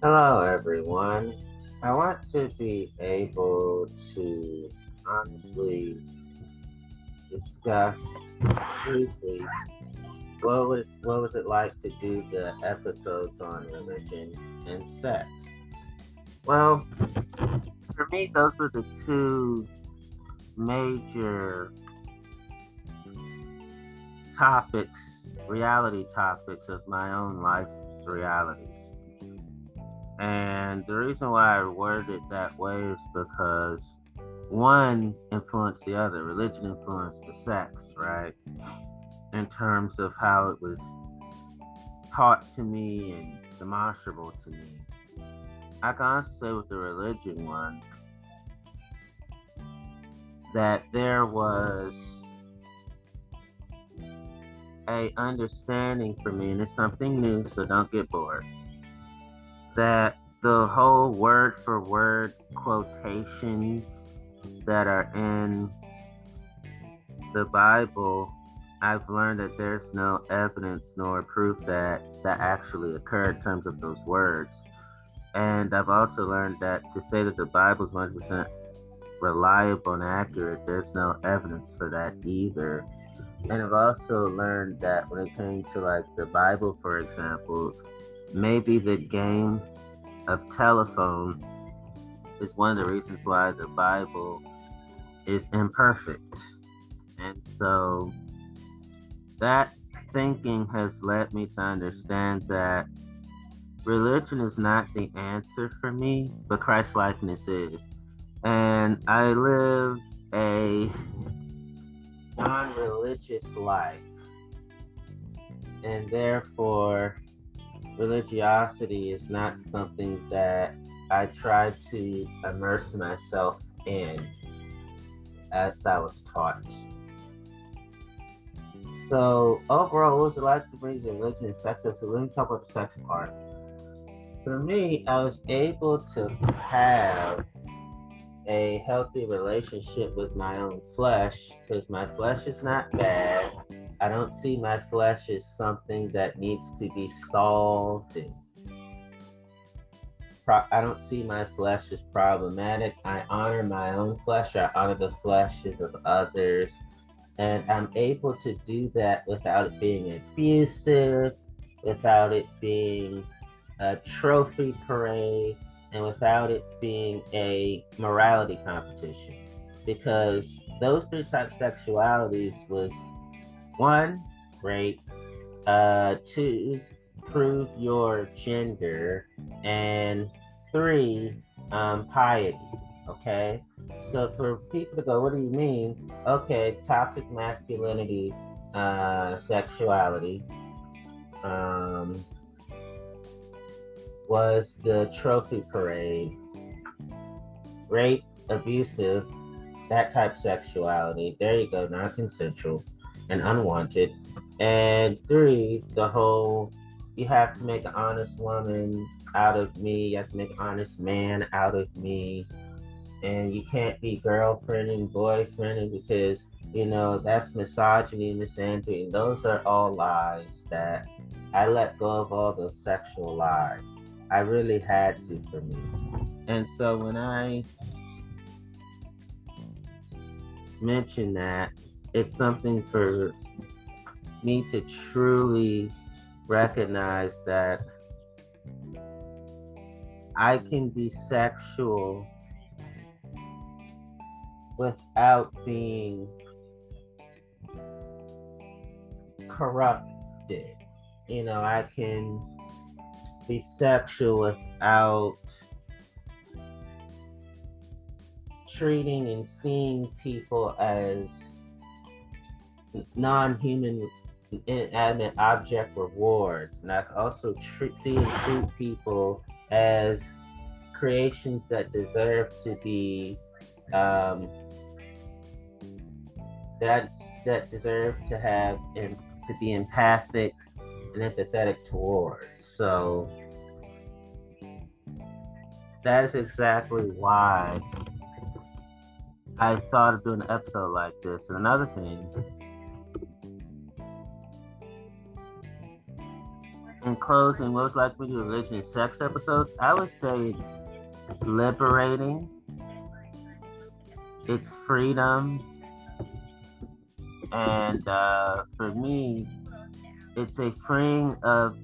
Hello, everyone. I want to be able to honestly discuss briefly what was what was it like to do the episodes on religion and sex. Well, for me, those were the two major topics, reality topics of my own life's realities. And the reason why I worded it that way is because one influenced the other. Religion influenced the sex, right? In terms of how it was taught to me and demonstrable to me. I can honestly say with the religion one that there was a understanding for me, and it's something new, so don't get bored that the whole word for word quotations that are in the Bible, I've learned that there's no evidence nor proof that that actually occurred in terms of those words. And I've also learned that to say that the Bible is 100% reliable and accurate, there's no evidence for that either. And I've also learned that when it came to like the Bible, for example, maybe the game of telephone is one of the reasons why the Bible is imperfect. And so that thinking has led me to understand that religion is not the answer for me, but Christ likeness is. And I live a non religious life. And therefore, religiosity is not something that I try to immerse myself in as I was taught. So overall, what was it like to bring religion and sex So let me talk about the sex part. For me, I was able to have a healthy relationship with my own flesh because my flesh is not bad I don't see my flesh as something that needs to be solved. And pro- I don't see my flesh as problematic. I honor my own flesh. I honor the fleshes of others. And I'm able to do that without it being abusive, without it being a trophy parade, and without it being a morality competition. Because those three types of sexualities was one, rape. Uh, two, prove your gender. And three, um, piety. Okay. So for people to go, what do you mean? Okay, toxic masculinity, uh, sexuality. Um, was the trophy parade, rape, abusive, that type of sexuality. There you go, non consensual and unwanted. And three, the whole you have to make an honest woman out of me, you have to make an honest man out of me. And you can't be girlfriending, boyfriending because you know that's misogyny, and misandry. Those are all lies that I let go of all those sexual lies. I really had to for me. And so when I mention that, it's something for me to truly recognize that I can be sexual without being corrupted. You know, I can be sexual without treating and seeing people as non-human inanimate object rewards, and I also treat, treat people as creations that deserve to be um, that that deserve to have and to be empathic and empathetic towards. So that is exactly why I thought of doing an episode like this. And another thing in closing, most likely to religion and sex episodes, I would say it's liberating, it's freedom, and uh, for me, it's a freeing of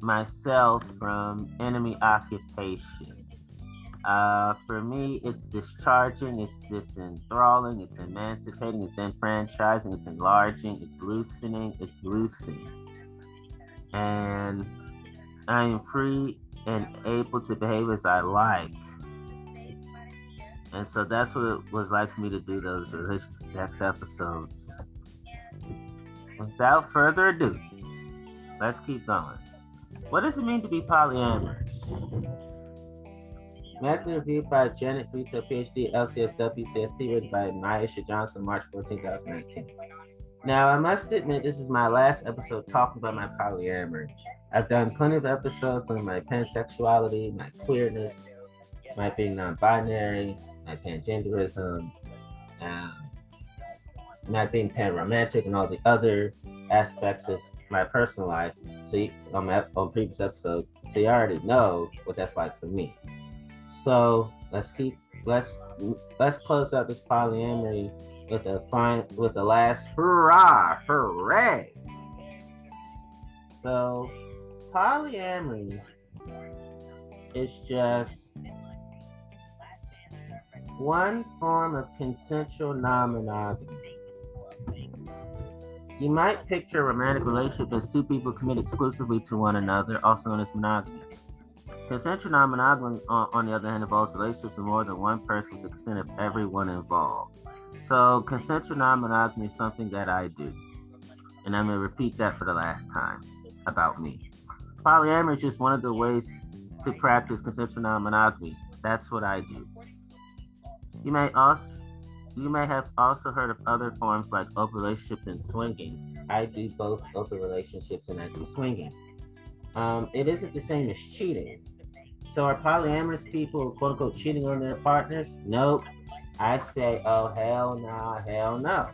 myself from enemy occupation. Uh, for me, it's discharging, it's disenthralling, it's emancipating, it's enfranchising, it's enlarging, it's loosening, it's loosening. And I am free and able to behave as I like. And so that's what it was like for me to do those sex episodes. Without further ado, let's keep going. What does it mean to be polyamorous? Magazine reviewed by Janet Brito, PhD, LCSW, CST, written by Maisha Johnson, March 14, 2019. Now, I must admit, this is my last episode talking about my polyamory. I've done plenty of episodes on my pansexuality, my queerness, my being non binary, my pangenderism, my being panromantic, and all the other aspects of my personal life. So, on, my, on previous episodes, so you already know what that's like for me. So let's keep let's let's close out this polyamory with a fine with the last hurrah, hooray. So polyamory is just one form of consensual non-monogamy. You might picture a romantic relationship as two people commit exclusively to one another, also known as monogamy. Consensual non-monogamy, on, on the other hand, involves relationships with more than one person with the consent of everyone involved. So, consensual non-monogamy is something that I do, and I'm gonna repeat that for the last time about me. Polyamory is just one of the ways to practice consensual non-monogamy. That's what I do. You may also you may have also heard of other forms like open relationships and swinging. I do both open relationships and I do swinging. Um, it isn't the same as cheating. So are polyamorous people quote unquote cheating on their partners? Nope. I say, oh hell no, nah, hell no.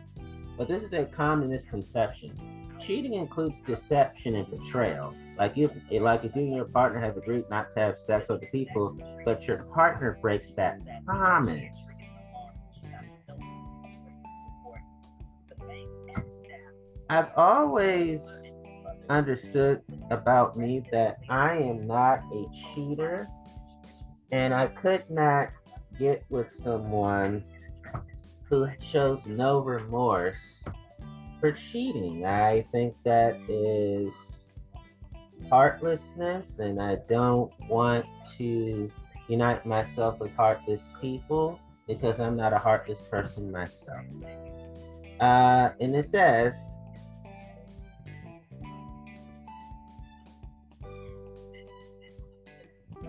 But this is a common misconception. Cheating includes deception and betrayal. Like if like if you and your partner have agreed not to have sex with the people, but your partner breaks that promise. I've always understood about me that I am not a cheater and I could not get with someone who shows no remorse for cheating. I think that is heartlessness, and I don't want to unite myself with heartless people because I'm not a heartless person myself. Uh, and it says,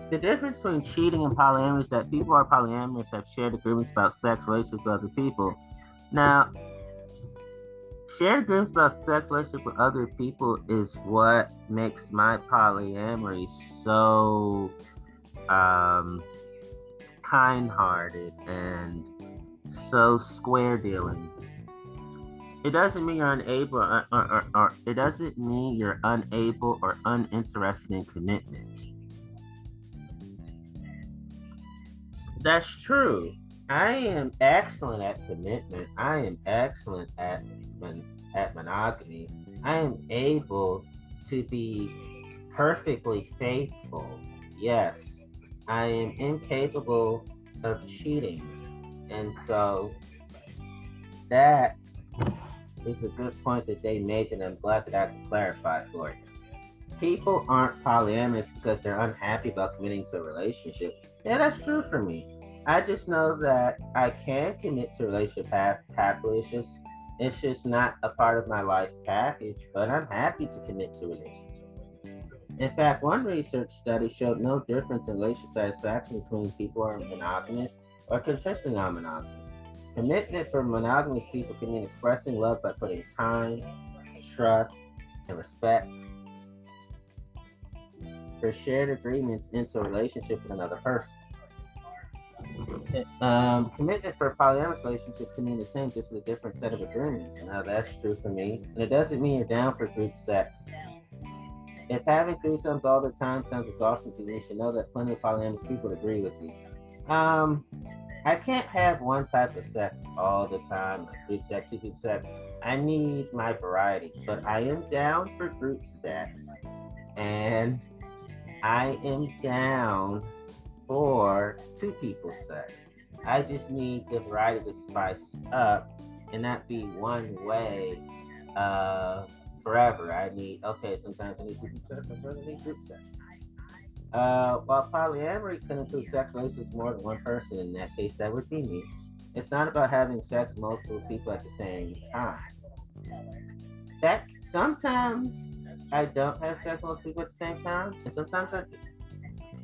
The difference between cheating and polyamory is that people who are polyamorous have shared agreements about sex relationships with other people. Now, shared agreements about sex relationship with other people is what makes my polyamory so um, kind-hearted and so square dealing. It doesn't mean you're unable, or, or, or, or it doesn't mean you're unable or uninterested in commitment That's true. I am excellent at commitment. I am excellent at mon- at monogamy. I am able to be perfectly faithful. Yes, I am incapable of cheating. And so that is a good point that they made, and I'm glad that I can clarify for you. People aren't polyamorous because they're unhappy about committing to a relationship yeah, that's true for me. I just know that I can commit to a relationship happily. It's just it's just not a part of my life package, but I'm happy to commit to a relationship. In fact, one research study showed no difference in relationship satisfaction between people who are monogamous or consensually non-monogamous. Commitment for monogamous people can mean expressing love by putting time, trust, and respect for shared agreements into a relationship with another person. Um, commitment for polyamorous relationship can mean the same, just with a different set of agreements. Now that's true for me, and it doesn't mean you're down for group sex. If having threesomes all the time sounds exhausting to you, you should know that plenty of polyamorous people agree with you. Um, I can't have one type of sex all the time, group sex, group sex. I need my variety, but I am down for group sex, and I am down for two people sex. I just need the variety to spice up and not be one way uh, forever. I need, okay, sometimes I need group sex, sometimes I need group sex. Uh, while polyamory can include sex relations with more than one person, in that case, that would be me. It's not about having sex multiple people at the same time. That sometimes I don't have sex with people at the same time, and sometimes I do.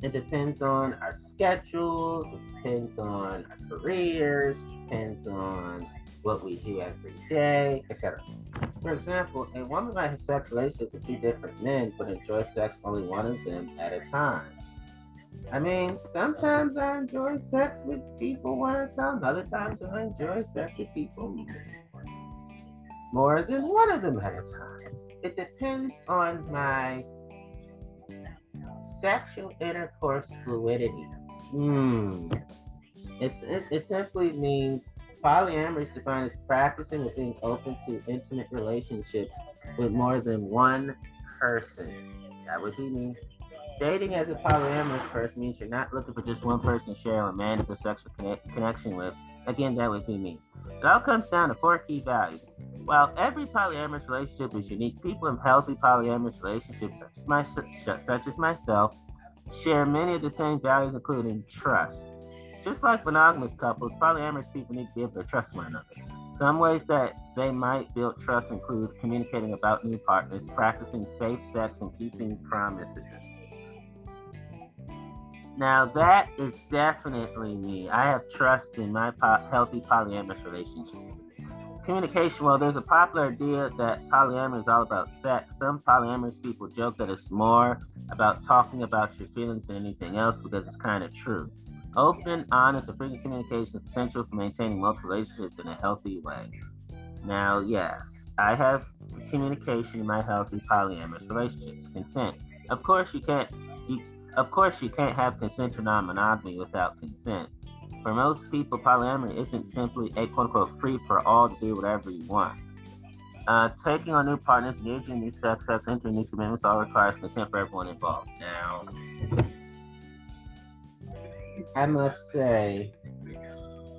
It depends on our schedules, it depends on our careers, depends on what we do every day, etc. For example, a woman might have sex relationships with two different men, but enjoy sex only one of them at a time. I mean, sometimes I enjoy sex with people one at a time. Other times I enjoy sex with people more than one of them at a time. It depends on my sexual intercourse fluidity. Hmm. It's, it, it simply means polyamory is defined as practicing or being open to intimate relationships with more than one person. That would be me. Dating as a polyamorous person means you're not looking for just one person to share a romantic or sexual connect- connection with. Again, that would be me. It all comes down to four key values. While every polyamorous relationship is unique, people in healthy polyamorous relationships, such as, such as myself, share many of the same values, including trust. Just like monogamous couples, polyamorous people need to be able to trust one another. Some ways that they might build trust include communicating about new partners, practicing safe sex, and keeping promises. Now, that is definitely me. I have trust in my po- healthy polyamorous relationship. Communication, well, there's a popular idea that polyamory is all about sex. Some polyamorous people joke that it's more about talking about your feelings than anything else because it's kind of true. Open, honest, and frequent communication is essential for maintaining multiple relationships in a healthy way. Now, yes, I have communication in my healthy polyamorous relationships. Consent. Of course, you can't. You, of course, you can't have consent consensual non-monogamy without consent. For most people, polyamory isn't simply a quote-unquote free for all to do whatever you want. Uh, taking on new partners, engaging in new sex acts, entering new commitments all requires consent for everyone involved. Now, I must say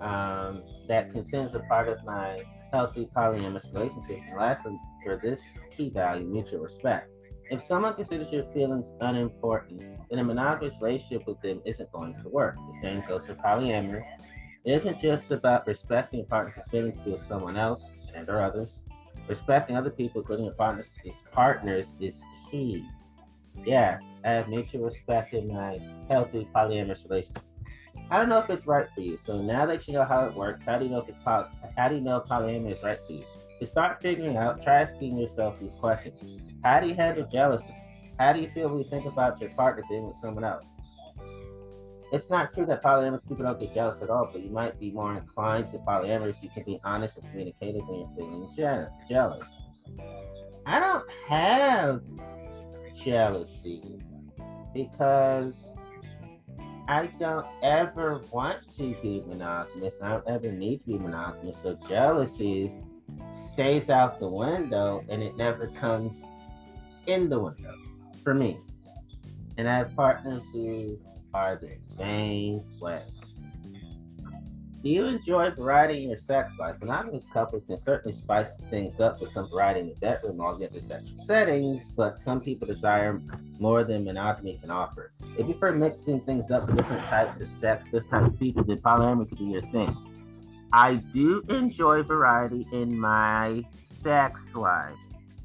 um, that consent is a part of my healthy polyamorous relationship. And lastly, for this key value, mutual respect. If someone considers your feelings unimportant, then a monogamous relationship with them isn't going to work. The same goes for polyamory. It isn't just about respecting your partner's feelings to someone else and or others. Respecting other people, including your partners, is partners, is key. Yes, I have mutual respect in my healthy polyamorous relationship. I don't know if it's right for you. So now that you know how it works, how do you know if it's poly- how do you know polyamory is right for you? To start figuring out, try asking yourself these questions. How do you handle jealousy? How do you feel when you think about your partner being with someone else? It's not true that polyamorous people don't get jealous at all, but you might be more inclined to polyamory if you can be honest and communicative when you're feeling je- jealous. I don't have jealousy because I don't ever want to be monogamous. I don't ever need to be monogamous. So jealousy stays out the window and it never comes in the window for me. And I have partners who are the same way. Do you enjoy variety in your sex life? Monogamous couples can certainly spice things up with some variety in the bedroom or the sexual settings, but some people desire more than monogamy can offer. If you prefer mixing things up with different types of sex, different types of people, then polyamory could be your thing. I do enjoy variety in my sex life.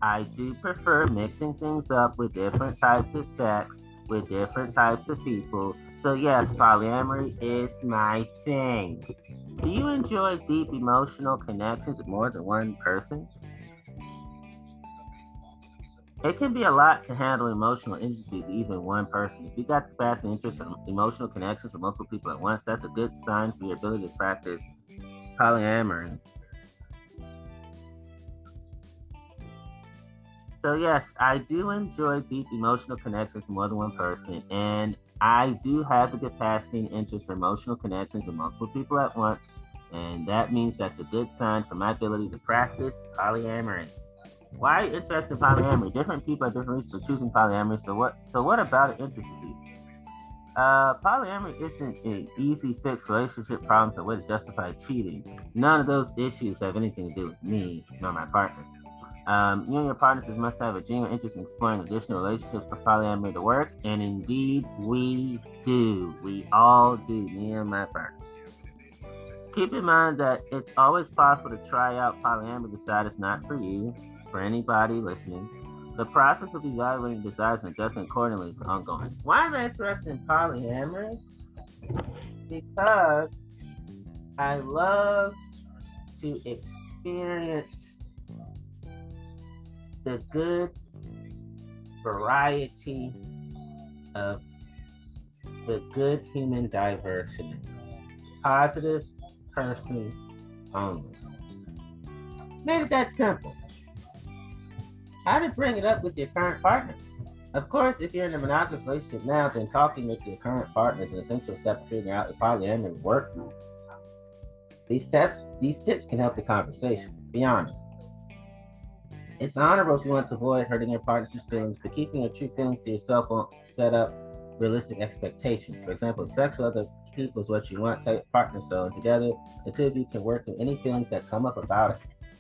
I do prefer mixing things up with different types of sex, with different types of people. So, yes, polyamory is my thing. Do you enjoy deep emotional connections with more than one person? It can be a lot to handle emotional intimacy with even one person. If you got the and interest in emotional connections with multiple people at once, that's a good sign for your ability to practice polyamory. So yes, I do enjoy deep emotional connections with more than one person, and I do have the capacity and interest for emotional connections with multiple people at once, and that means that's a good sign for my ability to practice polyamory. Why interested in polyamory? Different people have different reasons for choosing polyamory. So what? So what about it interests you? Uh, polyamory isn't an easy fix relationship problems or way to justify cheating. None of those issues have anything to do with me nor my partners. Um, you and your partners must have a genuine interest in exploring additional relationships for polyamory to work, and indeed we do. We all do, me and my partner. Keep in mind that it's always possible to try out polyamory, decide it's not for you, for anybody listening. The process of evaluating desires and adjusting accordingly is ongoing. Why am I interested in polyamory? Because I love to experience the good variety of the good human diversity. Positive persons only. Made it that simple. How to bring it up with your current partner? Of course, if you're in a monogamous relationship now, then talking with your current partner is an essential step to figuring out if polyamory works. These tips, these tips can help the conversation. Be honest. It's honorable if you want to avoid hurting your partner's feelings, but keeping your true feelings to yourself won't set up realistic expectations. For example, sex with other people is what you want type partner, so together the two of you can work through any feelings that come up about it.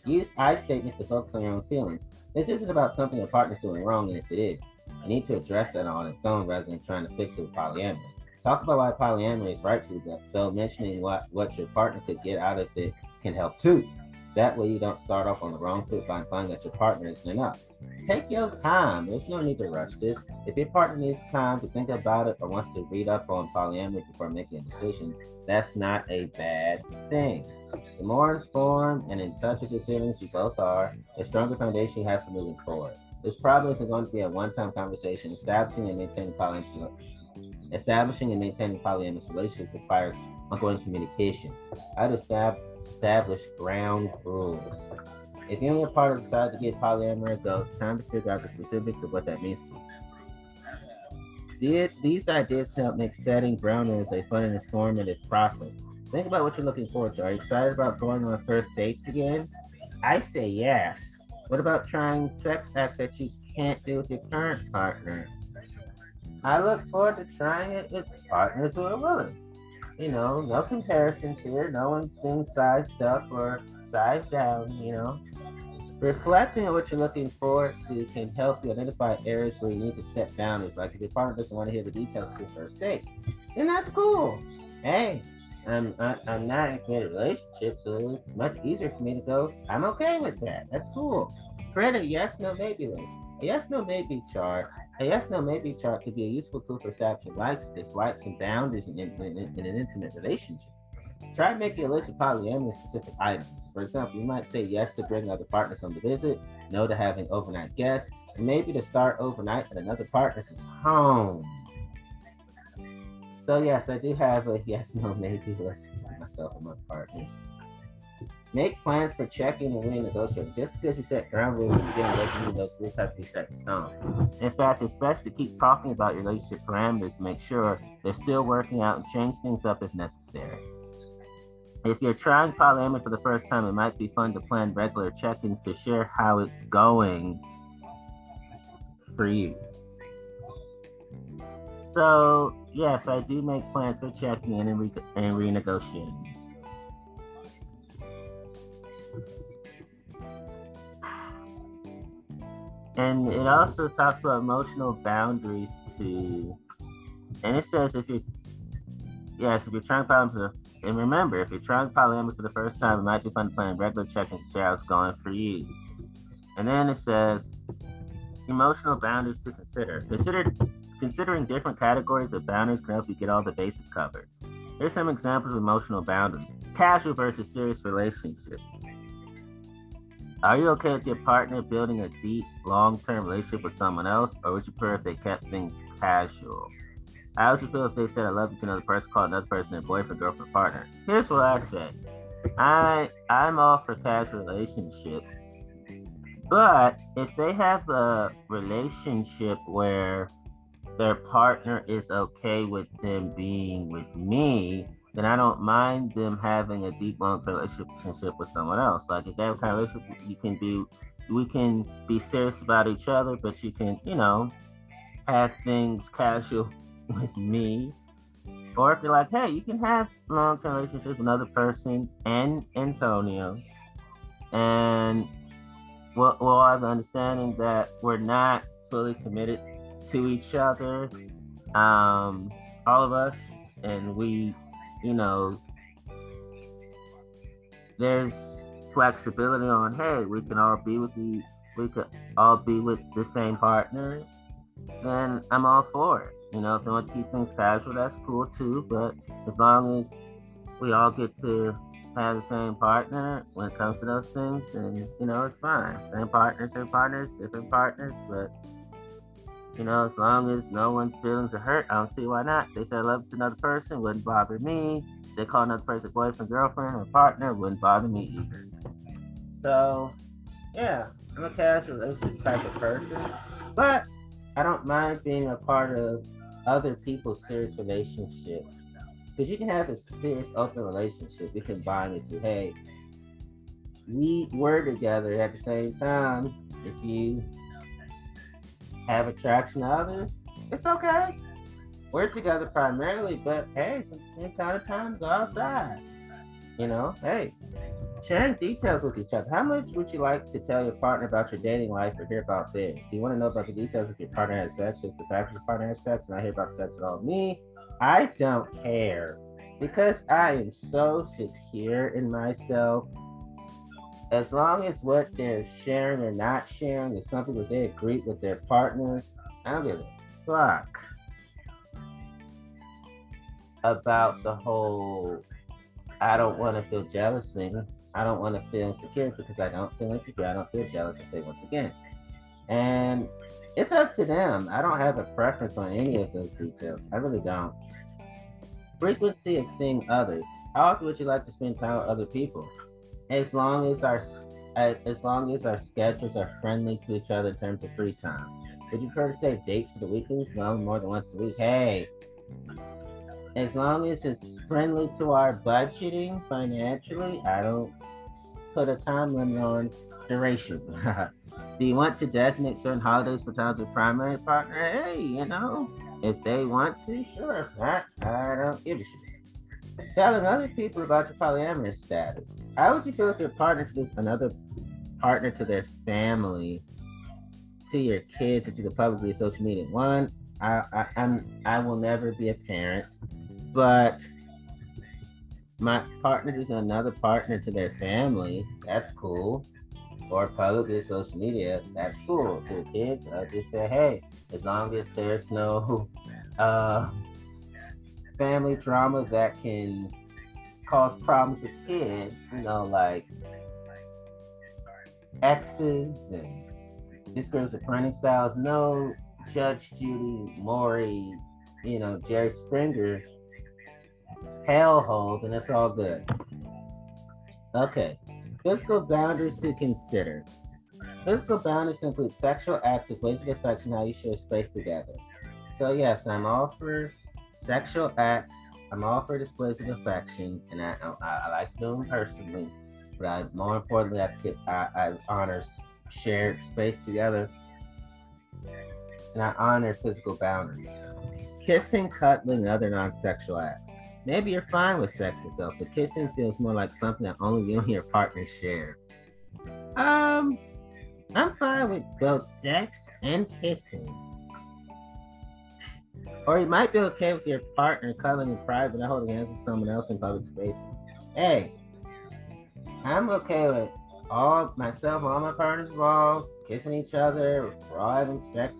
Use I statements to focus on your own feelings. This isn't about something your partner's doing wrong, and if it is, you need to address that on its own rather than trying to fix it with polyamory. Talk about why polyamory is right for you, though mentioning what, what your partner could get out of it can help too. That way, you don't start off on the wrong foot by finding that your partner isn't enough. Take your time. There's no need to rush this. If your partner needs time to think about it or wants to read up on polyamory before making a decision, that's not a bad thing. The more informed and in touch with your feelings you both are, the stronger foundation you have for moving forward. This probably isn't going to be a one-time conversation. Establishing and maintaining polyamorous establishing and maintaining polyamorous relationships requires ongoing communication. I'd establish ground rules. If you and your partner decide to get polyamorous, go, it's time to figure out the specifics of what that means Did, These ideas help make setting rules a fun and informative process. Think about what you're looking forward to. Are you excited about going on first dates again? I say yes. What about trying sex acts that you can't do with your current partner? I look forward to trying it with partners who are willing you know, no comparisons here. No one's being sized up or sized down, you know. Reflecting on what you're looking forward to can help you identify areas where you need to set boundaries. Like if your partner doesn't want to hear the details of your first date, then that's cool. Hey, I'm I, am i am not in a committed relationship, so it's much easier for me to go. I'm okay with that. That's cool. Create a yes, no, maybe list. A yes, no, maybe chart a yes no maybe chart could be a useful tool for establishing likes, dislikes, and boundaries in, in, in, in an intimate relationship. Try making a list of polyamory specific items. For example, you might say yes to bringing other partners on the visit, no to having overnight guests, and maybe to start overnight at another partner's home. So yes, I do have a yes, no, maybe list for myself and my partners. Make plans for checking and renegotiating. Just because you set ground rules and you get away those rules have to be set in stone. In fact, it's best to keep talking about your relationship parameters to make sure they're still working out and change things up if necessary. If you're trying polyamory for the first time, it might be fun to plan regular check-ins to share how it's going for you. So, yes, I do make plans for checking in and, re- and renegotiating. and it also talks about emotional boundaries too. And it says if you, yes, if you're trying polyamory, and remember, if you're trying polyamory for the first time, it might be fun to plan regular check and share how it's going for you. And then it says emotional boundaries to consider. Consider considering different categories of boundaries can help you get all the bases covered. Here's some examples of emotional boundaries: casual versus serious relationships are you okay with your partner building a deep, long term relationship with someone else, or would you prefer if they kept things casual? How would you feel if they said I love you to another person, called another person their boyfriend, girlfriend, partner? Here's what I say. I I'm all for casual relationships, But if they have a relationship where their partner is okay with them being with me, then I don't mind them having a deep long-term relationship with someone else. Like if they have a kind of relationship, you can do, we can be serious about each other, but you can, you know, have things casual with me. Or if you're like, hey, you can have long-term relationships with another person and Antonio, and we'll, we'll have the understanding that we're not fully committed to each other, um, all of us, and we you know, there's flexibility on, hey, we can all be with the, we could all be with the same partner, then I'm all for it. You know, if they want to keep things casual, that's cool too. But as long as we all get to have the same partner when it comes to those things, and you know, it's fine. Same partners, same partners, different partners, but you know, as long as no one's feelings are hurt, I don't see why not. They said love to another person, wouldn't bother me. They call another person boyfriend, girlfriend, or partner, wouldn't bother me either. So, yeah, I'm a casual relationship type of person, but I don't mind being a part of other people's serious relationships. Because you can have a serious open relationship. You can bind it to, hey, we were together at the same time. If you have attraction to others, it's okay. We're together primarily, but hey, some kind of times outside. You know, hey, sharing details with each other. How much would you like to tell your partner about your dating life or hear about theirs? Do you want to know about the details if your partner has sex, just the fact your partner has sex, and I hear about sex at all? Me, I don't care because I am so secure in myself as long as what they're sharing or not sharing is something that they agree with their partners, I don't give a fuck about the whole I don't want to feel jealous thing. I don't want to feel insecure because I don't feel insecure. I don't feel jealous, I say once again. And it's up to them. I don't have a preference on any of those details. I really don't. Frequency of seeing others. How often would you like to spend time with other people? as long as our as long as our schedules are friendly to each other in terms of free time. Would you prefer to say dates for the weekends? No, more than once a week. Hey, as long as it's friendly to our budgeting financially, I don't put a time limit on duration. Do you want to designate certain holidays for times with primary partner? Hey, you know, if they want to, sure. If not, I don't give a shit telling other people about your polyamorous status. How would you feel if your partner introduced another partner to their family, to your kids, to the public via social media? One, I, I I'm I will never be a parent, but my partner is another partner to their family. That's cool. Or publicly social media, that's cool. To the kids, I just say, hey, as long as there's no uh family drama that can cause problems with kids, you know, like exes and discursive parenting styles. No Judge Judy, Maury, you know, Jerry Springer hellhole, then it's all good. Okay. Physical boundaries to consider. Physical boundaries include sexual acts of basic affection, how you share space together. So yes, I'm all for sexual acts. I'm all for displays of affection, and I, I, I like to do them personally. But I, more importantly, I, I, I honor shared space together, and I honor physical boundaries. Kissing, cuddling, and other non-sexual acts. Maybe you're fine with sex itself, but kissing feels more like something that only you and your partner share. Um, I'm fine with both sex and kissing. Or you might be okay with your partner cuddling in private and holding hands with someone else in public spaces. Hey, I'm okay with all myself, all my partners involved, kissing each other, we're all having sex,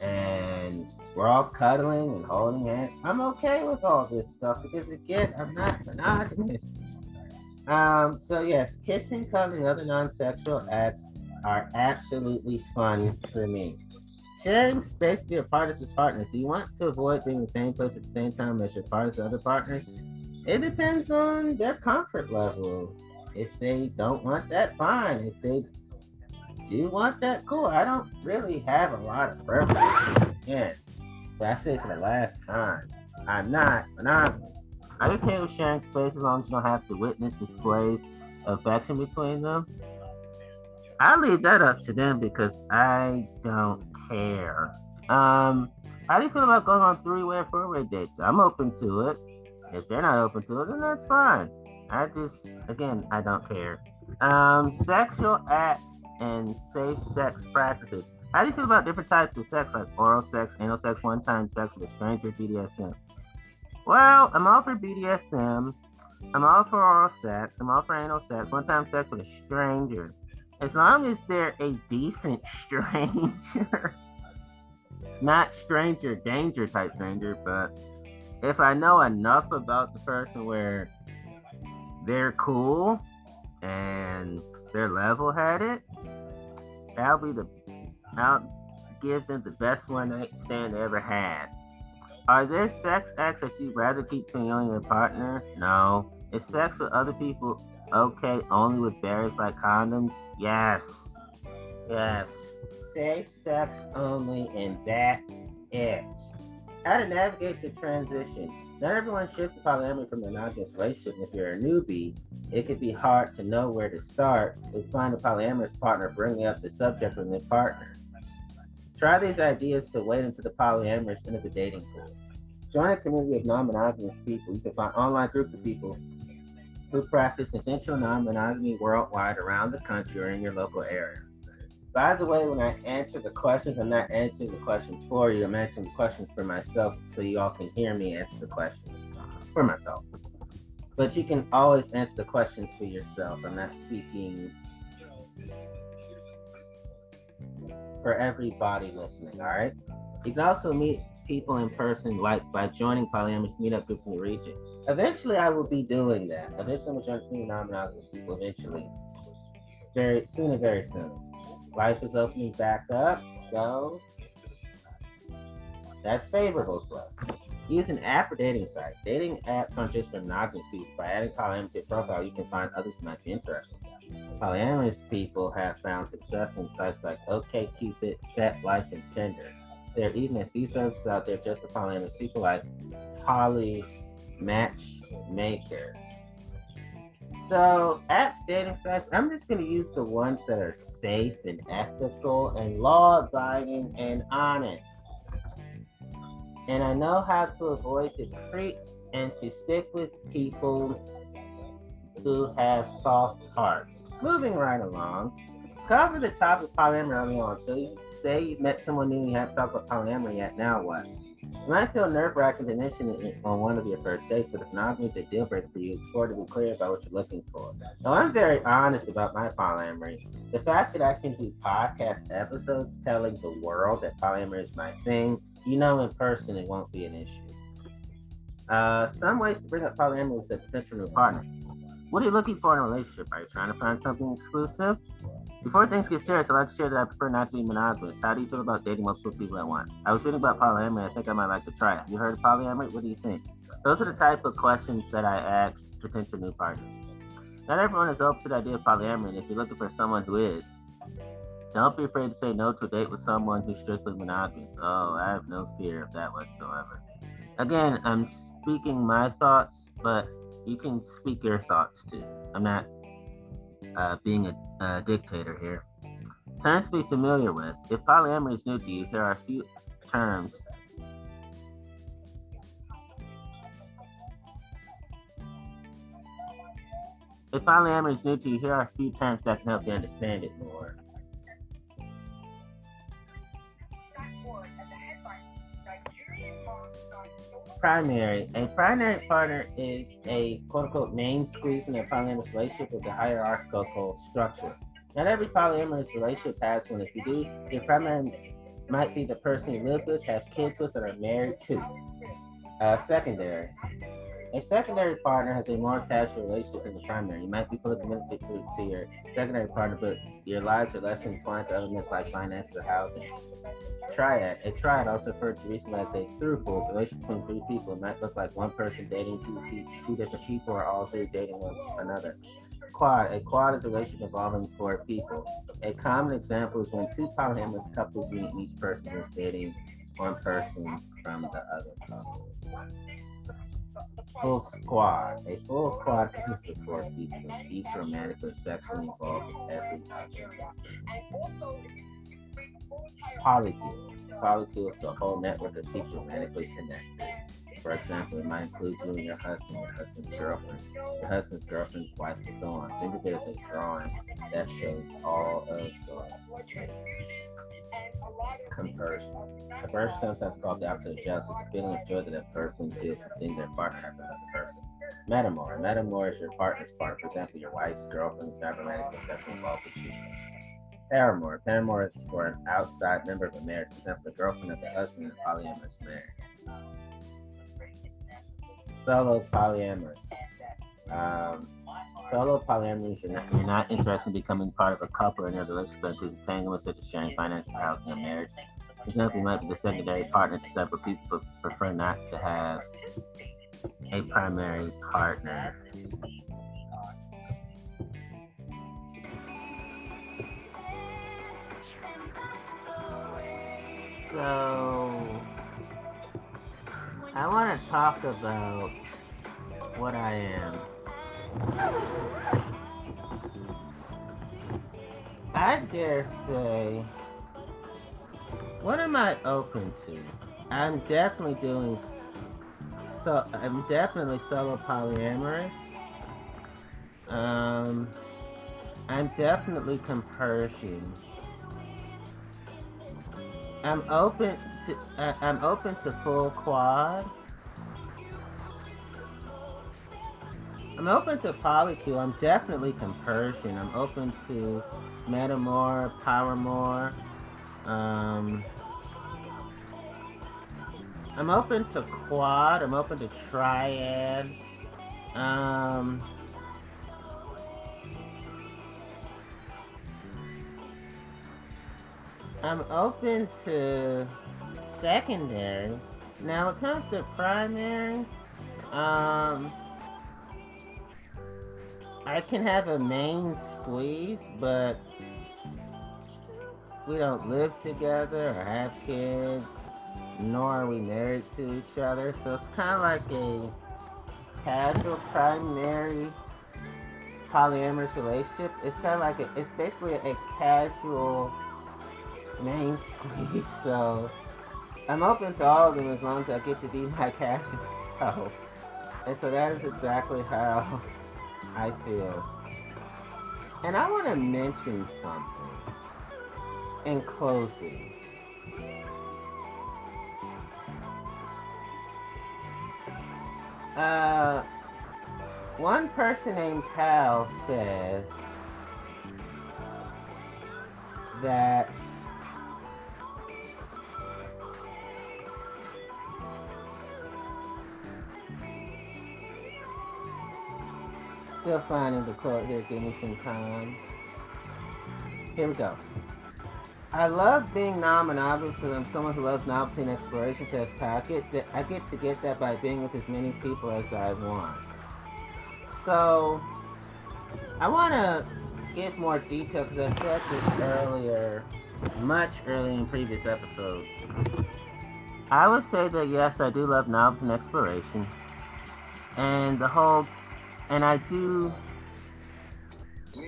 and we're all cuddling and holding hands. I'm okay with all this stuff because again, I'm not monogamous. Um, so yes, kissing, cuddling, other non-sexual acts are absolutely fun for me. Sharing space with your partners with partners. Do you want to avoid being in the same place at the same time as your partners or other partners? It depends on their comfort level. If they don't want that, fine. If they do want that, cool. I don't really have a lot of preference. Again, I say for the last time, I'm not monogamous. I'm okay with sharing space as long as you don't have to witness displays of affection between them. I leave that up to them because I don't care. Um, how do you feel about going on three-way or four-way dates? I'm open to it. If they're not open to it, then that's fine. I just, again, I don't care. Um, sexual acts and safe sex practices. How do you feel about different types of sex, like oral sex, anal sex, one-time sex with a stranger, BDSM? Well, I'm all for BDSM. I'm all for oral sex. I'm all for anal sex, one-time sex with a stranger. As long as they're a decent stranger not stranger danger type stranger, but if I know enough about the person where they're cool and they're level headed, that'll be the I'll give them the best one night stand they ever had. Are there sex acts that you'd rather keep between you and your partner? No. Is sex with other people okay only with barriers like condoms? Yes. Yes safe sex only, and that's it. How to navigate the transition. Not everyone shifts to polyamory from a monogamous relationship. If you're a newbie, it could be hard to know where to start with find a polyamorous partner bringing up the subject with their partner. Try these ideas to wade into the polyamorous end of the dating pool. Join a community of non-monogamous people. You can find online groups of people who practice consensual non-monogamy worldwide around the country or in your local area. By the way, when I answer the questions, I'm not answering the questions for you. I'm answering the questions for myself so you all can hear me answer the questions uh, for myself. But you can always answer the questions for yourself. I'm not speaking for everybody listening, all right? You can also meet people in person, like by joining polyamorous meetup groups in the region. Eventually, I will be doing that. Eventually, I'm to join non-monogamous people. Eventually, very soon and very soon life is opening back up, so that's favorable to us. Use an app or dating site. Dating apps aren't just for monogamous people. By adding polyamorous to your profile, you can find others who might be interested. Polyamorous people have found success in sites like OkCupid, FetLife, and Tinder. There are even a few services out there just for polyamorous people like Poly Matchmaker. So, apps, dating sites, I'm just going to use the ones that are safe and ethical and law abiding and honest. And I know how to avoid the creeps and to stick with people who have soft hearts. Moving right along, cover the topic of polyamory on. So, you say you met someone new and you haven't talked about polyamory yet, now what? It might feel nerve wracking to mention it on one of your first dates, but if monogamy is a deal breaker for you, it's important to be clear about what you're looking for. Now, I'm very honest about my polyamory. The fact that I can do podcast episodes telling the world that polyamory is my thing, you know, in person, it won't be an issue. Uh, some ways to bring up polyamory with a potential new partner. What are you looking for in a relationship? Are you trying to find something exclusive? Before things get serious, I'd like to share that I prefer not to be monogamous. How do you feel about dating multiple people at once? I was reading about polyamory. I think I might like to try it. You heard of polyamory? What do you think? Those are the type of questions that I ask potential new partners. Not everyone is open to the idea of polyamory, and if you're looking for someone who is, don't be afraid to say no to a date with someone who's strictly monogamous. Oh, I have no fear of that whatsoever. Again, I'm speaking my thoughts, but you can speak your thoughts too. I'm not uh, being a, a, dictator here. Terms to be familiar with. If polyamory is new to you, there are a few terms. If polyamory is new to you, here are a few terms that can help you understand it more. Primary. A primary partner is a quote unquote main squeeze in a polyamorous relationship with a hierarchical structure. Not every polyamorous relationship has one. If you do, your primary might be the person you live with, have kids with, or are married to. Uh, secondary. A secondary partner has a more casual relationship than the primary. You might be fully committed to, to your secondary partner, but your lives are less entwined to elements like finances or housing triad. A triad, also referred to recently as a throuple, a relationship between three people. It might look like one person dating two, two different people or all three dating one another. Quad. A quad is a relationship involving four people. A common example is when two polyamorous couples meet each person is dating one person from the other couple. Full quad. A full quad consists of four people, each romantic or sexually involved with every other. Polycule. Polycule is the whole network of people romantically connected. For example, it might include you and your husband, your husband's girlfriend, your husband's girlfriend's wife, and so on. Think of it as a drawing that shows all of the conversion. Compersion, sometimes called the opposite of jealousy, is feeling of joy that a person feels from seeing their partner have another person. Metamour. Metamour is your partner's partner. For example, your wife's girlfriend is not romantic or sexually involved with you. Paramour. Paramour is for an outside member of a marriage. For example, the girlfriend of the husband a polyamorous marriage solo polyamorous. Um, solo polyamorous, you're not, you're not interested in becoming part of a couple or another relationship that includes entanglements such as sharing finances, housing, and marriage. You might be the secondary partner to several people, but prefer not to have a primary partner. So, I want to talk about what I am. I dare say, what am I open to? I'm definitely doing so. I'm definitely solo polyamorous. Um, I'm definitely compersion. I'm open to. Uh, I'm open to full quad. I'm open to polycule. I'm definitely compersion. I'm open to metamour, paramour. Um, I'm open to quad. I'm open to triad. Um, I'm open to secondary. Now, when it comes to primary, um, I can have a main squeeze, but we don't live together or have kids, nor are we married to each other. So it's kind of like a casual primary polyamorous relationship. It's kind of like a, it's basically a casual main squeeze. So I'm open to all of them as long as I get to be my casual self. And so that is exactly how I feel. And I want to mention something in closing. Uh, one person named Pal says that Still finding the quote here. Give me some time. Here we go. I love being non-monogamous because I'm someone who loves novelty and exploration. Says Packet. I get to get that by being with as many people as I want. So I want to give more detail because I said this earlier, much earlier in previous episodes. I would say that yes, I do love novelty and exploration, and the whole and I do.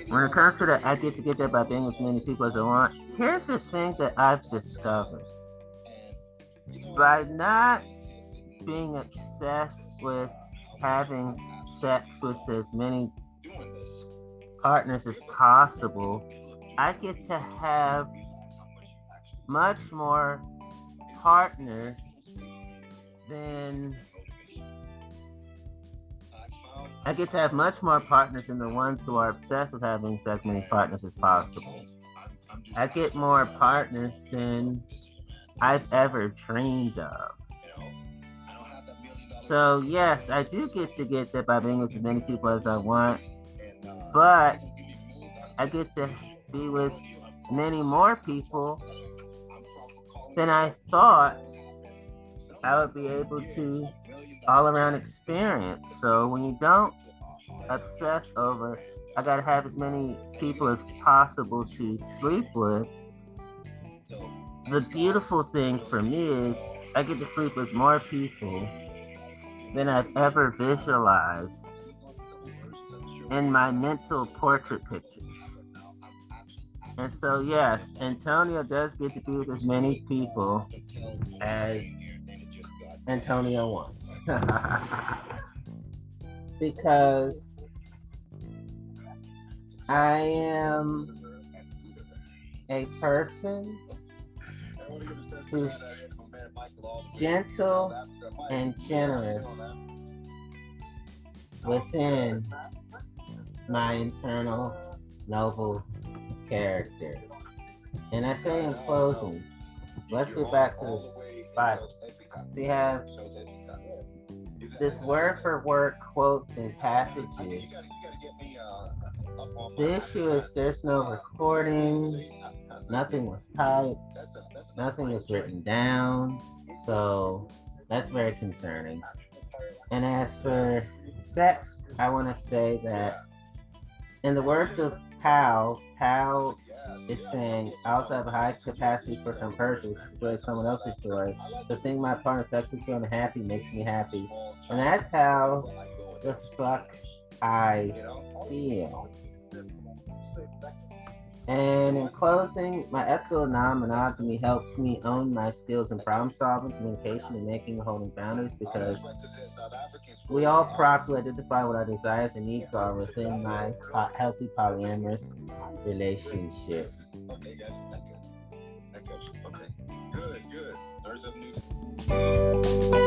When it comes to that, I get to get there by being as many people as I want. Here's the thing that I've discovered: by not being obsessed with having sex with as many partners as possible, I get to have much more partners than I get to have much more partners than the ones who are obsessed with having as many partners as possible. I get more partners than I've ever dreamed of. So yes, I do get to get that by being with as many people as I want, but I get to be with many more people than I thought I would be able to all around experience. So when you don't obsess over I gotta have as many people as possible to sleep with. The beautiful thing for me is I get to sleep with more people than I've ever visualized in my mental portrait pictures. And so, yes, Antonio does get to be with as many people as Antonio wants. because I am a person who's gentle and generous within my internal noble character. And I say in closing, let's get back to the Bible. So you have this word for word quotes and passages. The issue is there's no recordings, nothing. Was typed, nothing was written down, so that's very concerning. And as for sex, I want to say that, in the words of Powell, Powell is saying, I also have a high capacity for compersion, to someone else's joy. So seeing my partner sexually feeling happy makes me happy. And that's how the fuck I feel. And in closing, my ethical non-monogamy helps me own my skills in problem solving, communication, and making and holding boundaries because we all properly identify what our desires and needs are within my healthy polyamorous relationships. Okay, guys. Okay, good, good. There's a new.